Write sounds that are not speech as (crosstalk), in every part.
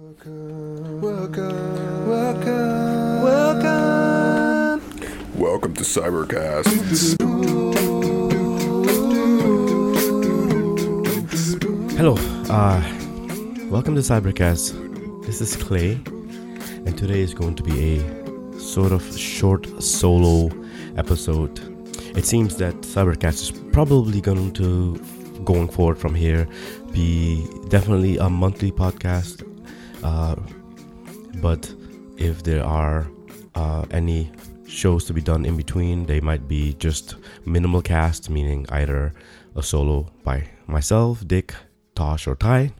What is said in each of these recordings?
Welcome, welcome, welcome, welcome. Welcome to Cybercast. Hello, uh, welcome to Cybercast. This is Clay, and today is going to be a sort of short solo episode. It seems that Cybercast is probably going to, going forward from here, be definitely a monthly podcast. Uh, but if there are uh, any shows to be done in between, they might be just minimal cast, meaning either a solo by myself, Dick, Tosh, or Ty,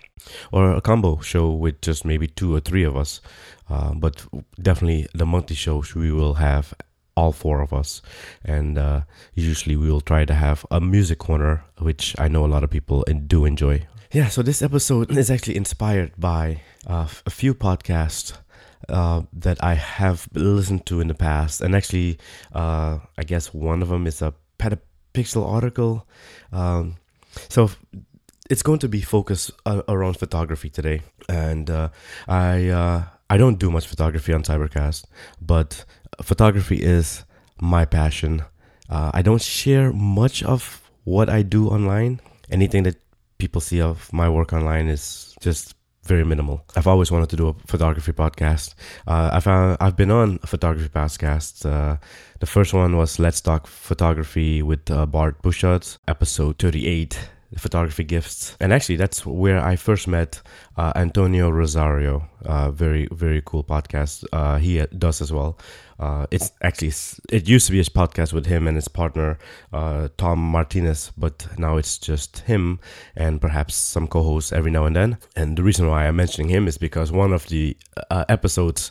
or a combo show with just maybe two or three of us. Uh, but definitely the monthly shows we will have all four of us, and uh, usually we will try to have a music corner, which I know a lot of people do enjoy. Yeah, so this episode is actually inspired by uh, a few podcasts uh, that I have listened to in the past, and actually, uh, I guess one of them is a Petapixel article. Um, so it's going to be focused uh, around photography today, and uh, I uh, I don't do much photography on Cybercast, but photography is my passion. I don't share much of what I do online. Anything that people see of my work online is just very minimal. I've always wanted to do a photography podcast. Uh, I've uh, I've been on a photography podcasts. Uh, the first one was Let's Talk Photography with uh, Bart Busschots, episode thirty eight photography gifts. And actually that's where i first met uh, antonio rosario uh, very very cool podcast uh, he does as well. Uh, it's actually it used to be a podcast with him and his partner uh, tom martinez but now it's just him and perhaps some co-hosts every now and then. And the reason why i'm mentioning him is because one of the uh, episodes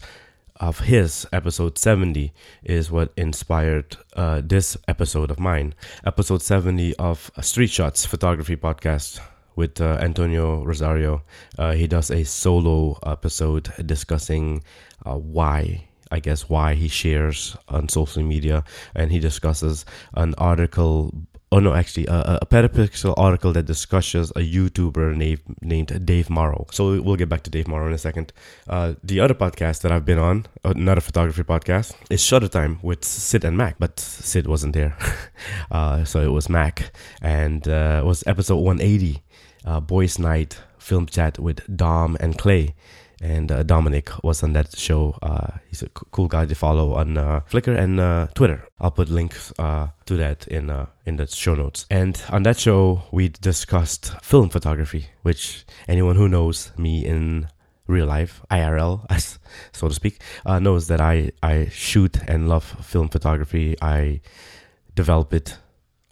of his episode 70 is what inspired uh, this episode of mine. Episode 70 of street shots photography podcast with uh, antonio rosario. Uh, he does a solo episode discussing uh, why I guess why he shares on social media, and he discusses an article oh no actually a, a petapixel article that discusses a youtuber named named dave morrow. So we'll get back to dave morrow in a second. Uh, the other podcast that i've been on another photography podcast is shutter time with sid and mac but sid wasn't there. (laughs) Uh, so it was mac. And uh, it was episode 180 uh, boys night film chat with dom and clay and uh, Dominic was on that show. Uh, he's a cool guy to follow on uh, Flickr and uh, Twitter. I'll put links uh, to that in uh, in the show notes. And on that show, we discussed film photography, which anyone who knows me in real life, IRL, as (laughs) so to speak, knows that I I shoot and love film photography. I develop it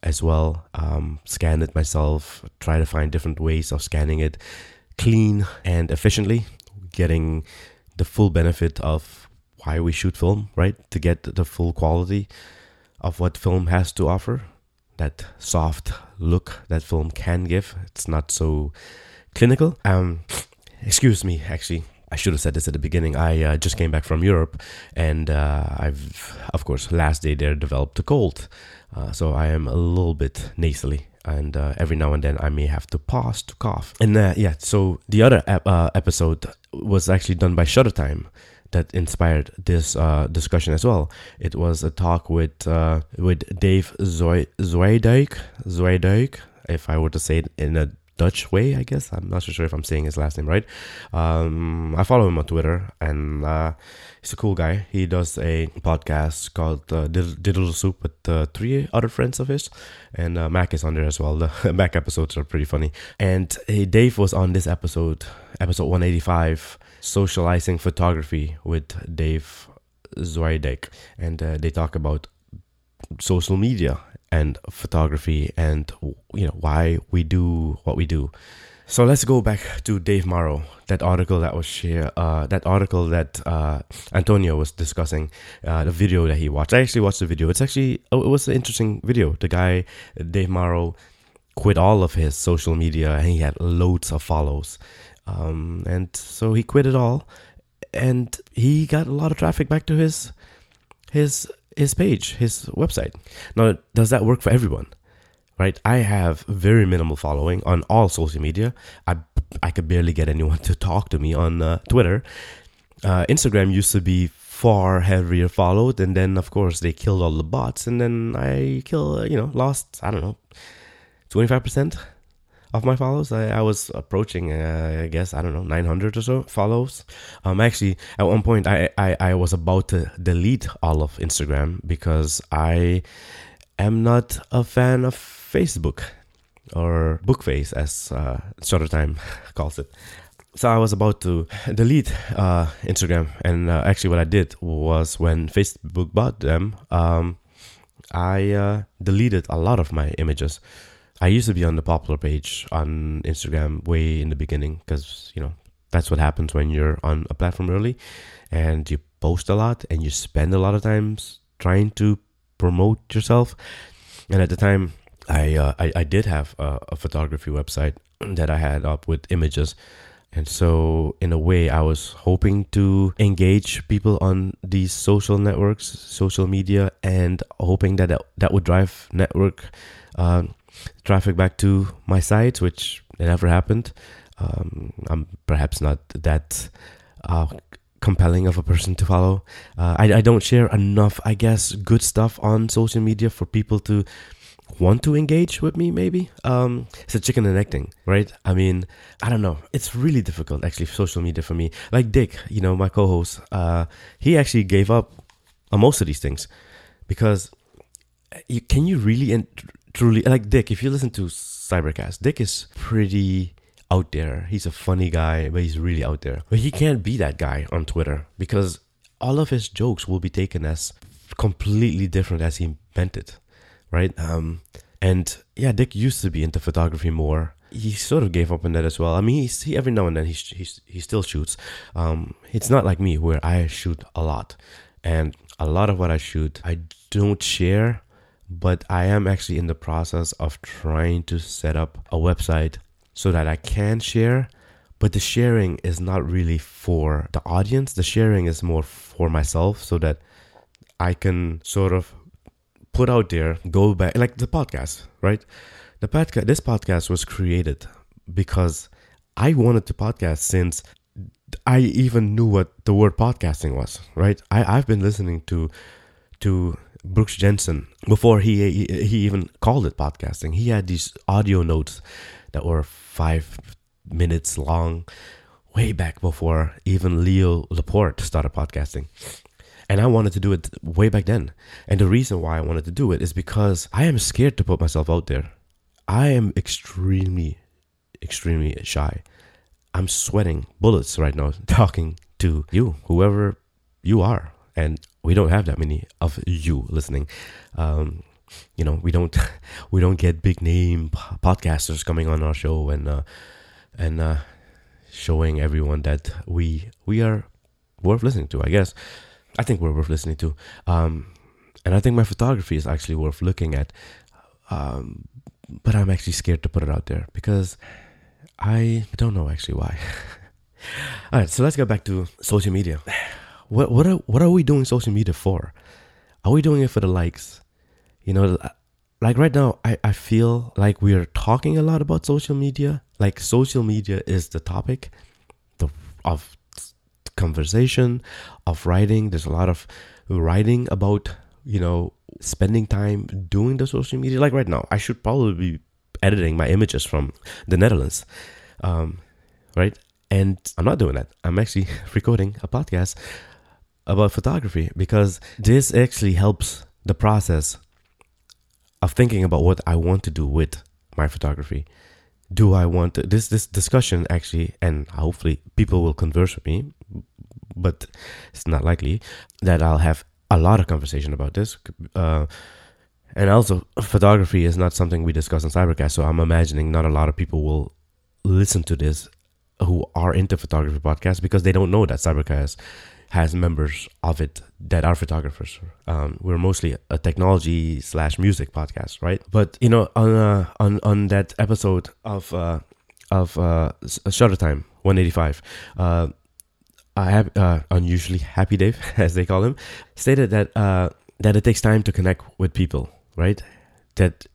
as well, um, scan it myself, try to find different ways of scanning it clean and efficiently getting the full benefit of why we shoot film, right? To get the full quality of what film has to offer, that soft look that film can give. It's not so clinical. Um, (sniffs) excuse me, actually. I should have said this at the beginning. I uh, just came back from Europe, and uh, I've, of course, last day there developed a cold, uh, so I am a little bit nasally and uh, every now and then I may have to pause to cough. And uh, yeah, so the other ep- uh, episode was actually done by Shutter Time that inspired this uh, discussion as well. It was a talk with uh, with Dave Zoidijk, Zoidijk, if I were to say it in a Dutch way, I guess. I'm not so sure if I'm saying his last name right. Um, I follow him on Twitter, and uh, he's a cool guy. He does a podcast called uh, Digital Soup with uh, three other friends of his, and uh, Mac is on there as well. The (laughs) Mac episodes are pretty funny. And hey, Dave was on this episode, episode 185, socializing photography with Dave Zoidek, and uh, they talk about social media and photography and you know why we do what we do. So let's go back to Dave Morrow, that article that was share, uh, that article that uh, Antonio was discussing, uh, the video that he watched. I actually watched the video. It's actually oh, it was an interesting video. The guy Dave Morrow quit all of his social media and he had loads of follows, um, and so he quit it all, and he got a lot of traffic back to his his his page, his website. Now, does that work for everyone? right? I have very minimal following on all social media. I I could barely get anyone (laughs) to talk to me on uh, Twitter. Uh, Instagram used to be far heavier followed, and then of course they killed all the bots, and then I kill you know lost I don't know twenty five percent of my follows. I, I was approaching, uh, I guess, I don't know, 900 or so follows. Um, actually, at one point, I, I, I was about to delete all of Instagram because I am not a fan of Facebook or Bookface, as uh, Shutter Time (laughs) calls it. So I was about to delete uh, Instagram, and uh, actually, what I did was when Facebook bought them, um, I uh, deleted a lot of my images. I used to be on the popular page on Instagram way in the beginning because you know that's what happens when you're on a platform early, and you post a lot and you spend a lot of times trying to promote yourself. And at the time, I uh, I, I did have a, a photography website (clears throat) that I had up with images. And so, in a way, I was hoping to engage people on these social networks, social media, and hoping that that, that would drive network uh, traffic back to my site, which never happened. Um, I'm perhaps not that uh, compelling of a person to follow. Uh, I, I don't share enough, I guess, good stuff on social media for people to want to engage with me maybe um it's a chicken and egg thing right i mean i don't know it's really difficult actually social media for me like dick you know my co-host uh he actually gave up on most of these things because you can you really truly like dick if you listen to cybercast dick is pretty out there he's a funny guy but he's really out there but he can't be that guy on twitter because all of his jokes will be taken as completely different as he meant it right? Um, and yeah, Dick used to be into photography more. He sort of gave up on that as well. I mean, he's, he every now and then he he he still shoots. Um, it's not like me where I shoot a lot, and a lot of what I shoot I don't share, but I am actually in the process of trying to set up a website so that I can share. But the sharing is not really for the audience. The sharing is more for myself so that I can sort of put out there, go back, like the podcast, right? The podcast, this podcast was created because I wanted to podcast since I even knew what the word podcasting was, right? I, I've been listening to to Brooks Jensen before he, he he even called it podcasting. He had these audio notes that were five minutes long, way back before even Leo Laporte started podcasting. And I wanted to do it way back then. And the reason why I wanted to do it is because I am scared to put myself out there. I am extremely, extremely shy. I'm sweating bullets right now (laughs) talking to you, whoever you are. And we don't have that many of you listening. Um, you know, we don't (laughs) we don't get big name podcasters coming on our show and uh, and uh, showing everyone that we we are worth listening to. I guess. I think we're worth listening to. Um, and I think my photography is actually worth looking at. Um, but I'm actually scared to put it out there because I don't know actually why. (laughs) All right, so let's go back to social media. What what are what are we doing social media for? Are we doing it for the likes? You know, like right now, I, I feel like we are talking a lot about social media. Like social media is the topic the, of conversation, of writing. There's a lot of writing about, you know, spending time doing the social media. Like right now, I should probably be editing my images from the Netherlands, um, right? And I'm not doing that. I'm actually (laughs) recording a podcast about photography because this actually helps the process of thinking about what I want to do with my photography. Do I want to, this this discussion actually, and hopefully people will converse with me but it's not likely that I'll have a lot of conversation about this. Uh, and also, photography is not something we discuss on Cybercast, so I'm imagining not a lot of people will listen to this who are into photography podcasts because they don't know that Cybercast has members of it that are photographers. Um, we're mostly a technology slash music podcast, right? But you know, on uh, on on that episode of uh, of uh, Shutter Time 185, uh, have uh, unusually happy Dave, (laughs) as they call him, stated that uh, that it takes time to connect with people, right? That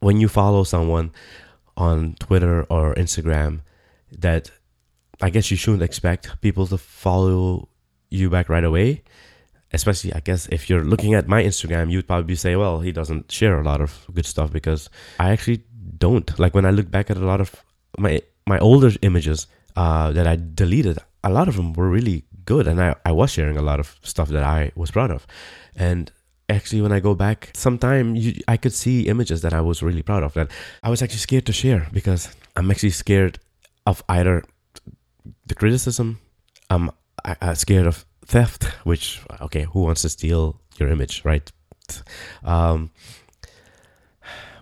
when you follow someone on Twitter or Instagram, that I guess you shouldn't expect people to follow you back right away. Especially, I guess, if you're looking at my Instagram, you'd probably say, well, he doesn't share a lot of good stuff because I actually don't. Like when I look back at a lot of my my older images uh, that I deleted, a lot of them were really good, and I, I was sharing a lot of stuff that I was proud of. And actually, when I go back, sometime you, I could see images that I was really proud of that I was actually scared to share because I'm actually scared of either the criticism, I'm, I'm scared of theft, which okay, who wants to steal your image, right? Um,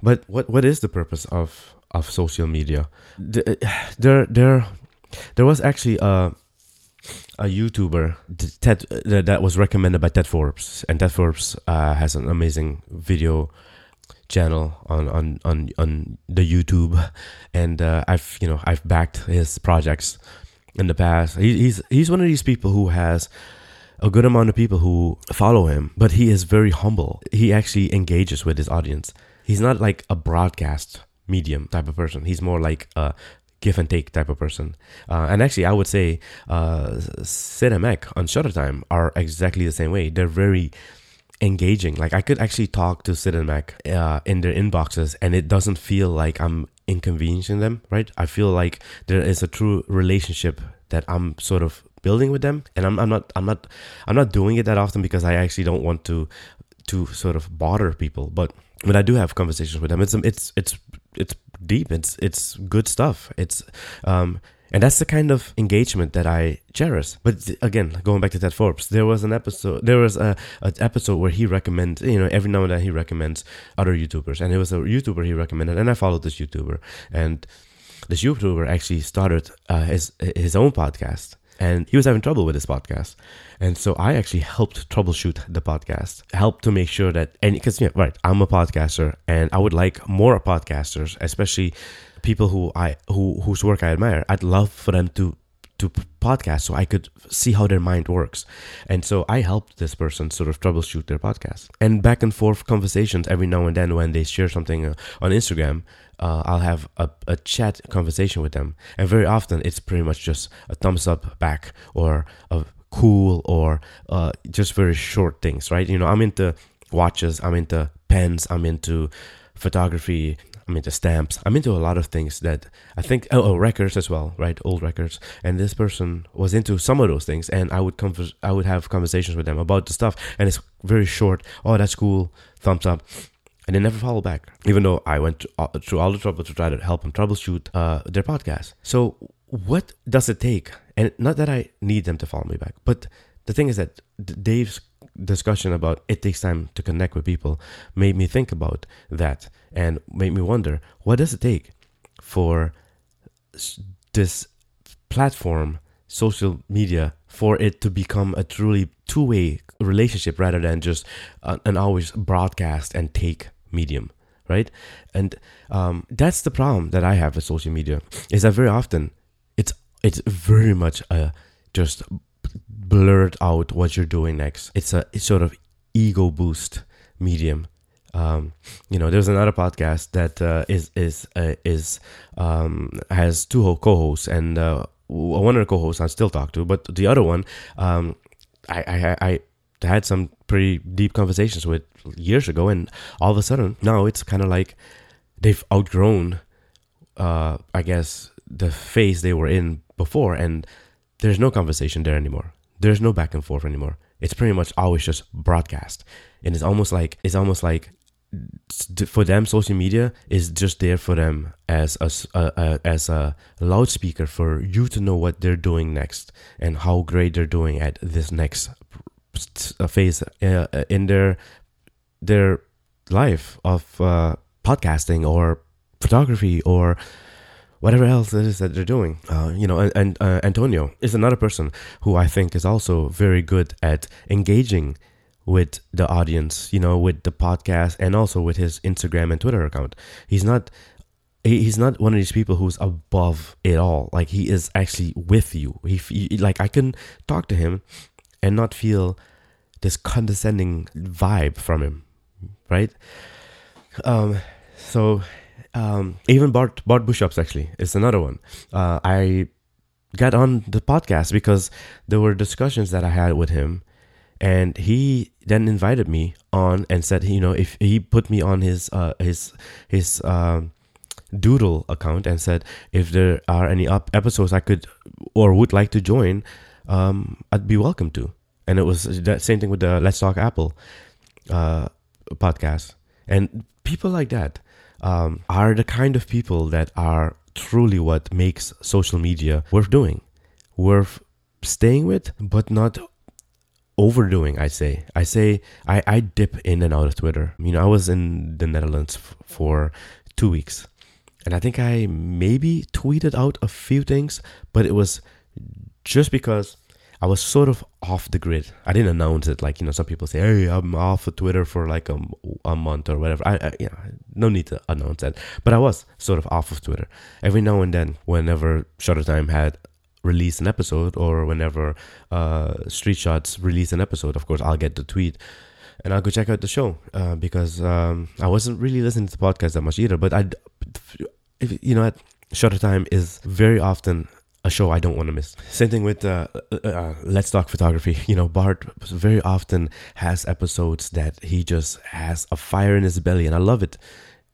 but what what is the purpose of of social media? There there there was actually a a YouTuber Ted that was recommended by Ted Forbes, and Ted Forbes uh, has an amazing video channel on on on on the YouTube, and uh, I've you know I've backed his projects in the past. He, he's he's one of these people who has a good amount of people who follow him, but he is very humble. He actually engages with his audience. He's not like a broadcast medium type of person. He's more like a give and take type of person. Uh, and actually, I would say uh, Mac on Shutter Time are exactly the same way. They're very engaging. Like I could actually talk to Sid and Mac uh, in their inboxes, and it doesn't feel like I'm inconveniencing them. Right? I feel like there is a true relationship that I'm sort of building with them, and I'm, I'm not I'm not I'm not doing it that often because I actually don't want to to sort of bother people, but when I do have conversations with them, it's it's it's it's deep. It's it's good stuff. It's um, and that's the kind of engagement that I cherish. But again, going back to Ted Forbes, there was an episode. There was a episode where he recommends, you know, every now and then he recommends other YouTubers, and it was a YouTuber he recommended, and I followed this YouTuber, and this YouTuber actually started uh, his his own podcast, and he was having trouble with his podcast. And so I actually helped troubleshoot the podcast, helped to make sure that, and because, right, I'm a podcaster and I would like more podcasters, especially people who I, who, whose work I admire. I'd love for them to, to podcast so I could see how their mind works. And so I helped this person sort of troubleshoot their podcast and back and forth conversations every now and then when they share something uh, on Instagram. Uh, I'll have a, a chat conversation with them. And very often it's pretty much just a thumbs up back or a cool or uh, just very short things, right? You know, I'm into watches, I'm into pens, I'm into photography, I'm into stamps, I'm into a lot of things that I think, oh, oh records as well, right? Old records. And this person was into some of those things, and I would converse, I would have conversations with them about the stuff, and it's very short. Oh, that's cool, thumbs up. And they never follow back, even though I went uh, through all the trouble to try to help them troubleshoot uh, their podcast. So, what does it take and not that I need them to follow me back, but the thing is that Dave's discussion about it takes time to connect with people made me think about that and made me wonder what does it take for this platform, social media, for it to become a truly two way relationship rather than just an always broadcast and take medium right? And um, that's the problem that i have with social media is that very often it's very much a just blurt out what you're doing next. It's a it's sort of ego boost medium. Um, you know, there's another podcast that uh, is is uh, is um, has two co-hosts, and uh, one of the co-hosts I still talk to, but the other one, um, I, I I had some pretty deep conversations with years ago, and all of a sudden now it's kind of like they've outgrown, uh, I guess, the phase they were in before, and there's no conversation there anymore. There's no back and forth anymore. It's pretty much always just broadcast, and it's almost like it's almost like for them, social media is just there for them as a, as a loudspeaker for you to know what they're doing next and how great they're doing at this next phase uh, in their their life of uh, podcasting or photography or whatever else it is that they're doing. Uh, you know, and, and uh, Antonio is another person who I think is also very good at engaging with the audience, you know, with the podcast and also with his Instagram and Twitter account. He's not he's not one of these people who's above it all. Like he is actually with you. He, he like I can talk to him and not feel this condescending vibe from him, right? Um so um, even Bart Bart Busschots actually is another one. Uh, I got on the podcast because there were discussions that I had with him, and he then invited me on and said, you know, if he put me on his uh, his his um, Doodle account and said if there are any up episodes I could or would like to join, um, I'd be welcome to. And it was that same thing with the Let's Talk Apple uh, podcast. And people like that um, are the kind of people that are truly what makes social media worth doing, worth staying with, but not overdoing. I say, I say, I, I dip in and out of Twitter. You know, I was in the Netherlands f- for two weeks, and I think I maybe tweeted out a few things, but it was just because I was sort of off the grid. I didn't announce it like you know some people say, "Hey, I'm off of Twitter for like a, a month or whatever." I, I you know, no need to announce that, but I was sort of off of Twitter. Every now and then, whenever Shutter Time had released an episode or whenever uh, Street Shots released an episode, of course, I'll get the tweet and I'll go check out the show uh, because um, I wasn't really listening to the podcast that much either. But I, you know, Shutter Time is very often a show I don't want to miss. Same thing with uh, uh, uh, Let's Talk Photography. (laughs) You know, Bart very often has episodes that he just has a fire in his belly, and I love it.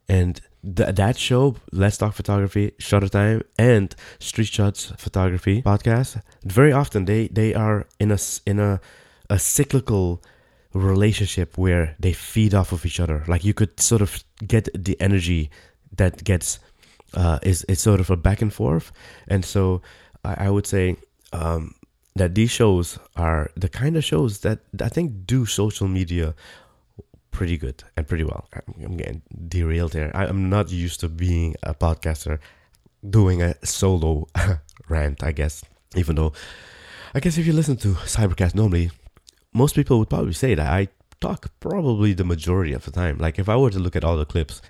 And th- that show, Let's Talk Photography, Shutter Time, and Street Shots Photography podcast, very often they they are in a in a a cyclical relationship where they feed off of each other. Like you could sort of get the energy that gets uh, is is sort of a back and forth, and so I, I would say um, that these shows are the kind of shows that I think do social media pretty good and pretty well. I'm getting derailed here. I'm not used to being a podcaster doing a solo (laughs) rant, I guess. Even though, I guess if you listen to Cybercast normally, most people would probably say that I talk probably the majority of the time. Like if I were to look at all the clips,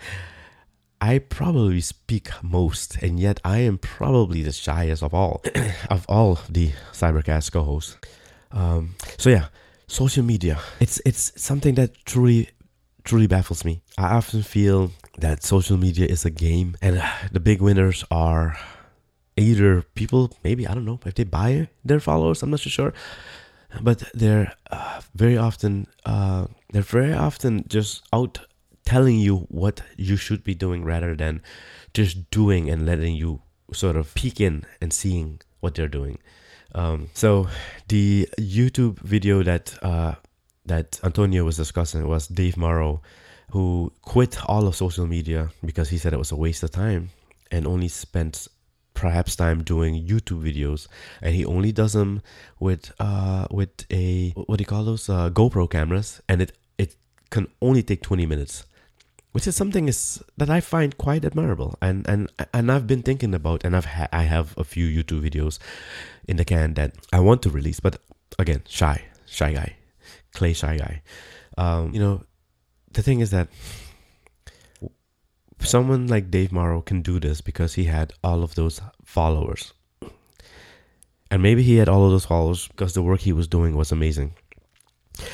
I probably speak most, and yet I am probably the shyest of all (clears throat) of all the Cybercast co-hosts. Um, so yeah, social media. It's it's something that truly truly baffles me. I often feel that social media is a game, and the big winners are either people maybe I don't know if they buy their followers. I'm not so sure, but they're uh, very often uh, they're very often just out telling you what you should be doing rather than just doing and letting you sort of peek in and seeing what they're doing. Um, so the YouTube video that uh, that Antonio was discussing was Dave Morrow, who quit all of social media because he said it was a waste of time and only spent perhaps time doing YouTube videos, and he only does them with uh with a what do you call those? Uh, GoPro cameras, and it it can only take twenty minutes which is something is that I find quite admirable, and and and I've been thinking about, and I've ha- I have a few YouTube videos in the can that I want to release, but again, shy, shy guy, clay shy guy. Um, you know, the thing is that someone like Dave Morrow can do this because he had all of those followers, and maybe he had all of those followers because the work he was doing was amazing,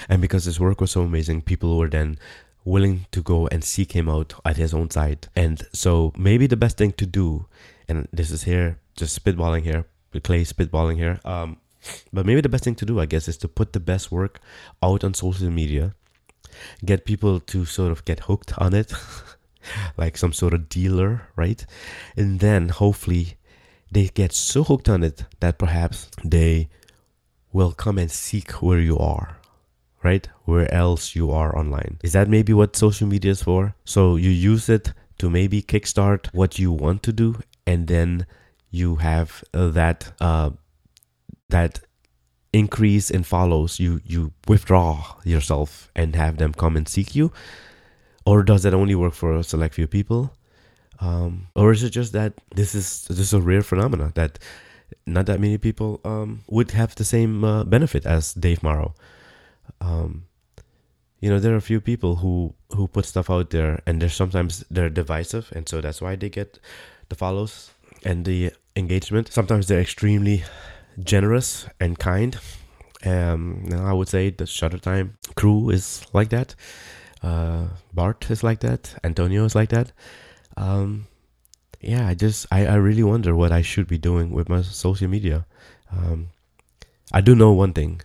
and because his work was so amazing, people were then willing to go and seek him out at his own site. And so maybe the best thing to do, and this is here, just spitballing here, Clay spitballing here. Um, but maybe the best thing to do, I guess, is to put the best work out on social media, get people to sort of get hooked on it, (laughs) like some sort of dealer, right? And then hopefully they get so hooked on it that perhaps they will come and seek where you are right? Where else you are online. Is that maybe what social media is for? So you use it to maybe kickstart what you want to do, and then you have uh, that uh, that increase in follows. You you withdraw yourself and have them come and seek you, or does that only work for a select few people? Um, or is it just that this is this is a rare phenomena that not that many people um, would have the same uh, benefit as Dave Morrow? Um, you know there are a few people who who put stuff out there and they're sometimes they're divisive and so that's why they get the follows and the engagement sometimes they're extremely generous and kind um i would say the shutter time crew is like that Uh, Bart is like that. Antonio is like that. Um, yeah, I just I, I really wonder what I should be doing with my social media. Um, I do know one thing.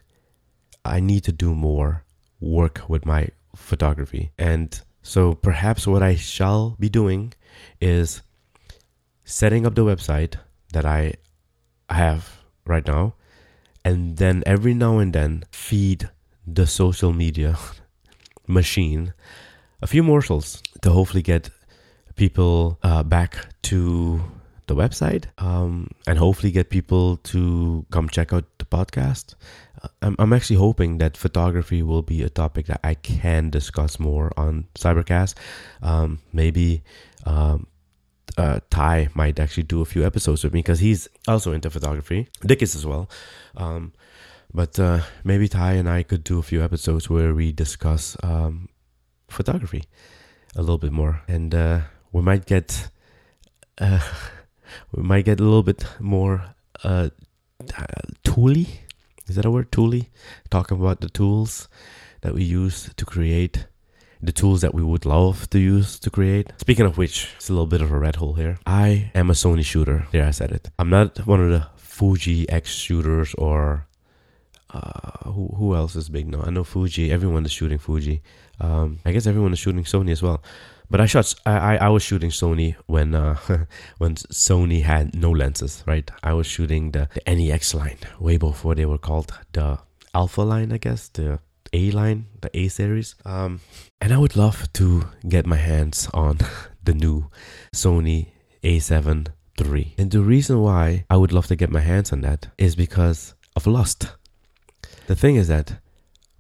I need to do more work with my photography. And so perhaps what I shall be doing is setting up the website that I have right now and then every now and then feed the social media (laughs) machine a few morsels to hopefully get people uh, back to the website um, and hopefully get people to come check out the podcast. Uh, I'm, I'm actually hoping that photography will be a topic that I can discuss more on Cybercast. Um, maybe um, uh, Ty might actually do a few episodes with me because he's also into photography. Dick is as well. Um, but uh, maybe Ty and I could do a few episodes where we discuss um, photography a little bit more, and uh, we might get uh, we might get a little bit more uh, tooly. Is that a word? Tooly. Talking about the tools that we use to create the tools that we would love to use to create. Speaking of which, it's a little bit of a red hole here. I am a Sony shooter. There, I said it. I'm not one of the Fuji X shooters or uh, who who else is big now? I know Fuji. Everyone is shooting Fuji. Um, I guess everyone is shooting Sony as well. But I shot. I, I, was shooting Sony when uh, (laughs) when Sony had no lenses. Right. I was shooting the, the NEX line way before they were called the Alpha line. I guess the a line, the A series. Um, and I would love to get my hands on (laughs) the new Sony A7 III. And the reason why I would love to get my hands on that is because of Lust. The thing is that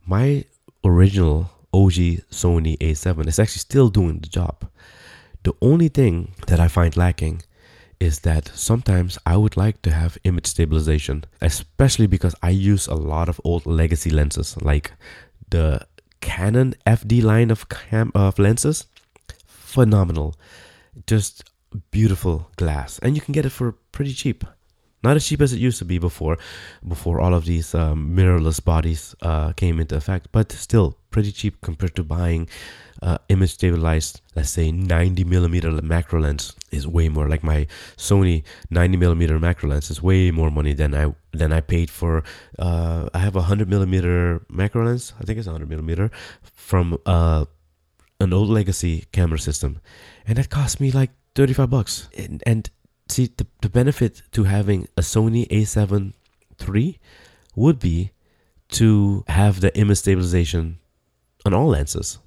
my original OG Sony A7 is actually still doing the job. The only thing that I find lacking is that sometimes I would like to have image stabilization, especially because I use a lot of old legacy lenses, like the Canon FD line of cam of lenses. Phenomenal, just beautiful glass, and you can get it for pretty cheap. Not as cheap as it used to be before, before all of these um, mirrorless bodies uh, came into effect, but still pretty cheap compared to buying uh, image stabilized, let's say 90 millimeter macro lens is way more. Like my Sony 90 millimeter macro lens is way more money than I than I paid for. Uh, I have a 100 millimeter macro lens. I think it's 100 millimeter from uh, an old legacy camera system, and that cost me like 35 bucks. And, and see, the, the benefit to having a Sony A7 III would be to have the image stabilization on all lenses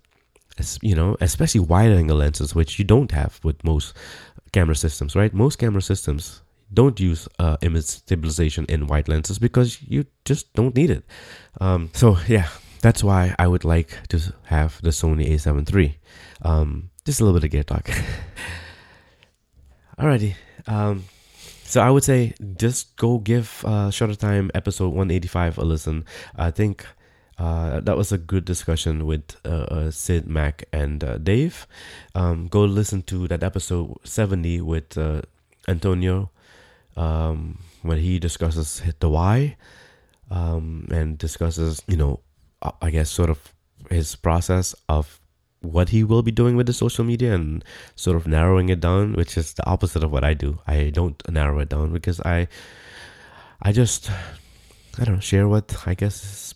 you know, especially wide angle lenses, which you don't have with most camera systems, right? Most camera systems don't use uh, image stabilization in wide lenses because you just don't need it. Um, so yeah, that's why I would like to have the Sony A7 III. Um, just a little bit of gear talk. (laughs) Alrighty. Um, so I would say just go give uh, Shutter Time episode 185 a listen. I think uh, that was a good discussion with uh, uh, Sid, Mac, and uh, Dave. Um, go listen to that episode 70 with uh, Antonio um, when he discusses the why um, and discusses, you know, I guess sort of his process of what he will be doing with the social media and sort of narrowing it down, which is the opposite of what I do. I don't narrow it down because I, I just, I don't know, share what I guess is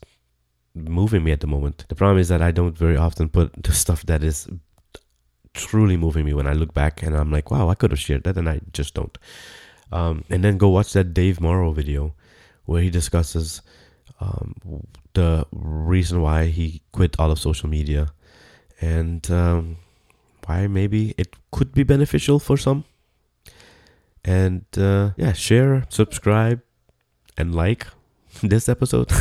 moving me at the moment. The problem is that I don't very often put (laughs) the stuff that is truly moving me when I look back and I'm like, wow, I could have shared that, and I just don't. Um, and then go watch that Dave Morrow video where he discusses um, the reason why he quit all of social media and um, why maybe it could be beneficial for some. And uh, yeah, share, subscribe, and like (laughs) this episode. (laughs)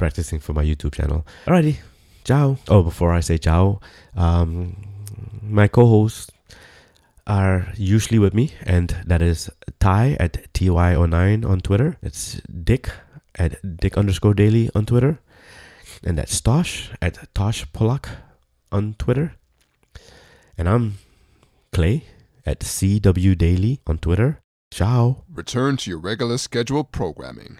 practicing for my YouTube channel. Alrighty, ciao. Oh, before I say ciao, um, my co-hosts are usually with me, and that is Ty at ty09 on Twitter. It's Dick at Dick underscore Daily on Twitter, and that's Tosh at Tosh Polak on Twitter, and I'm Clay at CW Daily on Twitter. Ciao. Return to your regular scheduled programming.